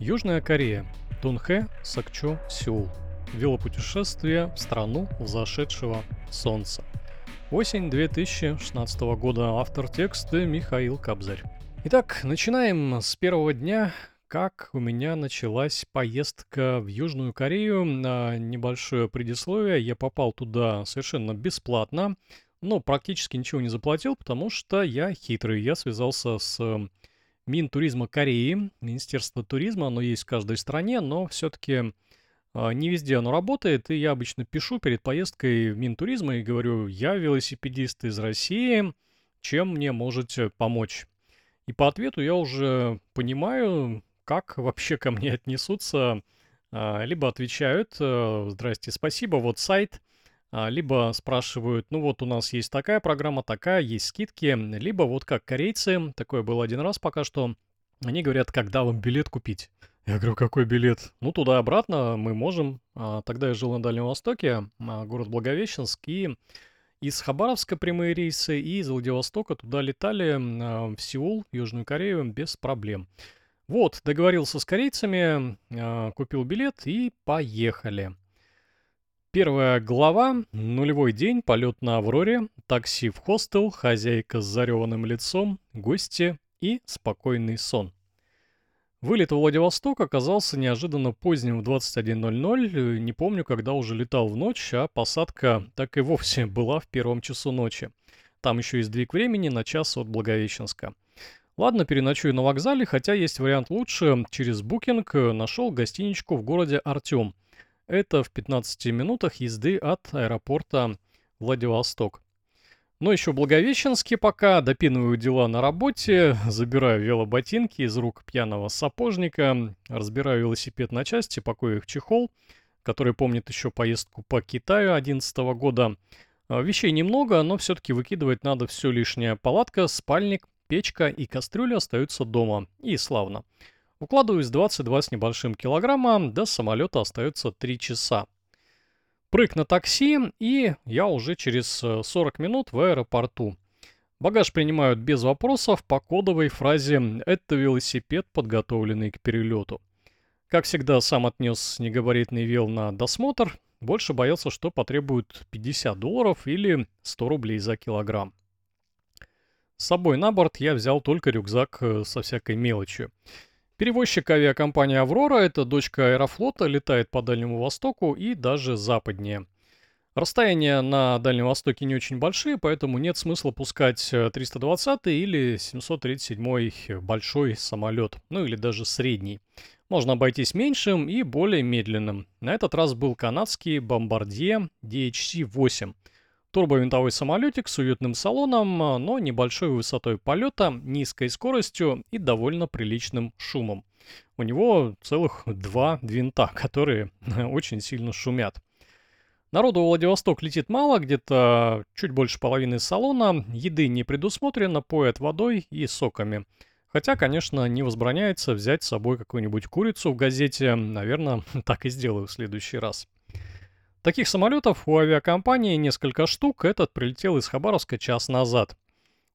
Южная Корея. Тунхэ, Сакчо, Сеул. Велопутешествие в страну взошедшего солнца. Осень 2016 года. Автор текста Михаил Кобзарь. Итак, начинаем с первого дня, как у меня началась поездка в Южную Корею. Небольшое предисловие. Я попал туда совершенно бесплатно, но практически ничего не заплатил, потому что я хитрый. Я связался с Минтуризма Кореи, Министерство туризма, оно есть в каждой стране, но все-таки а, не везде оно работает, и я обычно пишу перед поездкой в Минтуризма и говорю, я велосипедист из России, чем мне можете помочь? И по ответу я уже понимаю, как вообще ко мне отнесутся, а, либо отвечают, э, здрасте, спасибо, вот сайт, либо спрашивают, ну вот у нас есть такая программа, такая, есть скидки, либо вот как корейцы, такое было один раз пока что, они говорят, когда вам билет купить? Я говорю, какой билет? Ну, туда-обратно мы можем. А, тогда я жил на Дальнем Востоке, а, город Благовещенск, и из Хабаровска прямые рейсы, и из Владивостока туда летали в Сеул, Южную Корею, без проблем. Вот, договорился с корейцами, купил билет и поехали. Первая глава. Нулевой день. Полет на Авроре. Такси в хостел. Хозяйка с зареванным лицом. Гости и спокойный сон. Вылет в Владивосток оказался неожиданно поздним в 21.00. Не помню, когда уже летал в ночь, а посадка так и вовсе была в первом часу ночи. Там еще есть сдвиг времени на час от Благовещенска. Ладно, переночую на вокзале, хотя есть вариант лучше. Через букинг нашел гостиничку в городе Артем – это в 15 минутах езды от аэропорта Владивосток. Но еще Благовещенске пока допинываю дела на работе, забираю велоботинки из рук пьяного сапожника, разбираю велосипед на части, пакую их в чехол, который помнит еще поездку по Китаю 2011 года. А, вещей немного, но все-таки выкидывать надо все лишнее. Палатка, спальник, печка и кастрюля остаются дома. И славно. Укладываюсь 22 с небольшим килограмма, до самолета остается 3 часа. Прыг на такси, и я уже через 40 э, минут в аэропорту. Багаж принимают без вопросов по кодовой фразе «Это велосипед, подготовленный к перелету». Как всегда, сам отнес негабаритный вел на досмотр. Больше боялся, что потребуют 50 долларов или 100 рублей за килограмм. С собой на борт я взял только рюкзак э, со всякой мелочью. Перевозчик авиакомпании «Аврора» — это дочка Аэрофлота, летает по Дальнему Востоку и даже западнее. Расстояния на Дальнем Востоке не очень большие, поэтому нет смысла пускать 320 э, или 737 большой самолет, ну или даже средний. Можно обойтись меньшим и более медленным. На этот раз был канадский бомбардье DHC-8 — Турбовинтовой самолетик с уютным салоном, но небольшой высотой полета, низкой скоростью и довольно приличным шумом. У него целых два винта, которые очень сильно шумят. Народу в Владивосток летит мало, где-то чуть больше половины салона. Еды не предусмотрено, поят водой и соками. Хотя, конечно, не возбраняется взять с собой какую-нибудь курицу в газете. Наверное, так и сделаю в следующий раз. Таких самолетов у авиакомпании несколько штук, этот прилетел из Хабаровска час назад.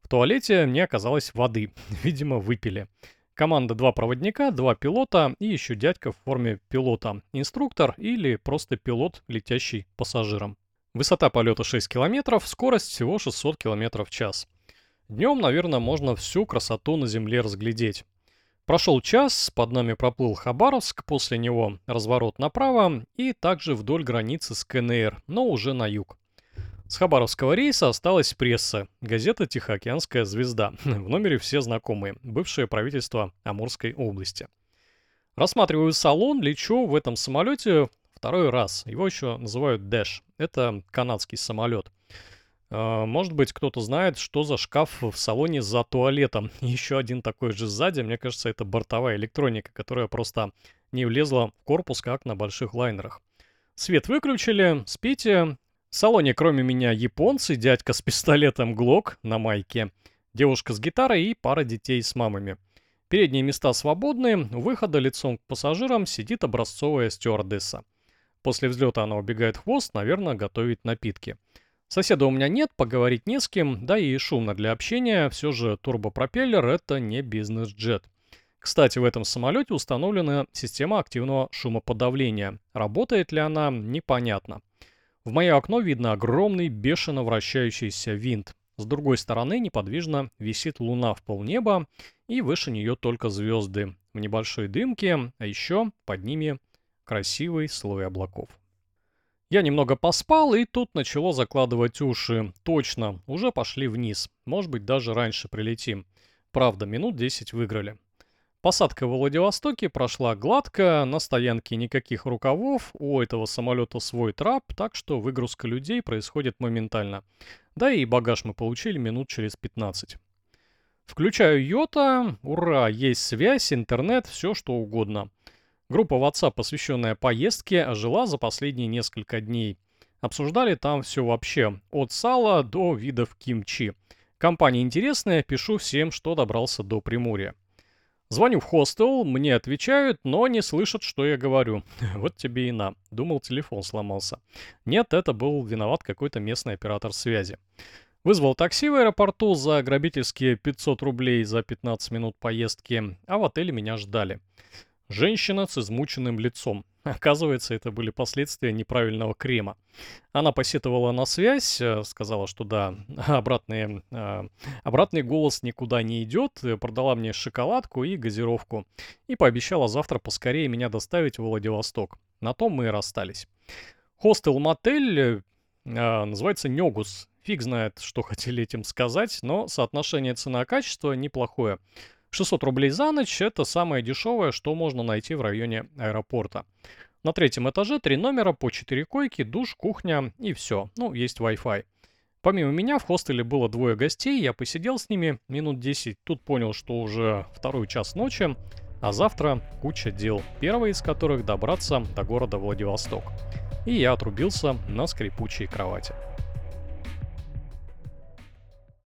В туалете не оказалось воды, видимо выпили. Команда два проводника, два пилота и еще дядька в форме пилота, инструктор или просто пилот, летящий пассажиром. Высота полета 6 километров, скорость всего 600 километров в час. Днем, наверное, можно всю красоту на Земле разглядеть. Прошел час, под нами проплыл Хабаровск, после него разворот направо и также вдоль границы с КНР, но уже на юг. С Хабаровского рейса осталась пресса, газета «Тихоокеанская звезда». В номере все знакомые, бывшее правительство Амурской области. Рассматриваю салон, лечу в этом самолете второй раз. Его еще называют Дэш. Это канадский самолет. А, может быть, кто-то знает, что за шкаф в салоне за туалетом. Еще один такой же сзади. Мне кажется, это бортовая электроника, которая просто не влезла в корпус, как на больших лайнерах. Свет выключили, спите. В салоне кроме меня японцы, дядька с пистолетом Глок на майке, девушка с гитарой и пара детей с мамами. Передние места свободны, у выхода лицом к пассажирам сидит образцовая стюардесса. После взлета она убегает в хвост, наверное, готовить напитки. Соседа у меня нет, поговорить не с кем, да и шумно для общения, все же турбопропеллер это не бизнес-джет. Кстати, в этом самолете установлена система активного шумоподавления. Работает ли она, непонятно. В мое окно видно огромный бешено вращающийся винт. С другой стороны неподвижно висит луна в полнеба, и выше нее только звезды в небольшой дымке, а еще под ними красивый слой облаков. Я немного поспал, и тут начало закладывать уши. Точно, уже пошли вниз. Может быть, даже раньше прилетим. Правда, минут 10 выиграли. Посадка в Владивостоке прошла гладко, на стоянке никаких рукавов, у этого самолета свой трап, так что выгрузка людей происходит моментально. Да и багаж мы получили минут через 15. Включаю Йота, ура, есть связь, интернет, все что угодно. Группа WhatsApp, посвященная поездке, ожила за последние несколько дней. Обсуждали там все вообще, от сала до видов кимчи. Компания интересная, пишу всем, что добрался до Приморья. Звоню в хостел, мне отвечают, но не слышат, что я говорю. Вот тебе и на. Думал, телефон сломался. Нет, это был виноват какой-то местный оператор связи. Вызвал такси в аэропорту за грабительские 500 рублей за 15 минут поездки, а в отеле меня ждали. Женщина с измученным лицом. Оказывается, это были последствия неправильного крема. Она посетовала на связь, э, сказала, что да, обратный, э, обратный голос никуда не идет, э, продала мне шоколадку и газировку. И пообещала завтра поскорее меня доставить в Владивосток. На том мы и расстались. Хостел-мотель называется Негус. Фиг знает, что хотели этим сказать, но соотношение цена-качество неплохое. 600 рублей за ночь – это самое дешевое, что можно найти в районе аэропорта. На третьем этаже три номера по 4 койки, душ, кухня и все. Ну, есть Wi-Fi. Помимо меня в хостеле было двое гостей, я посидел с ними минут 10, тут понял, что уже второй час ночи, а завтра куча дел, первый из которых добраться до города Владивосток. И я отрубился на скрипучей кровати.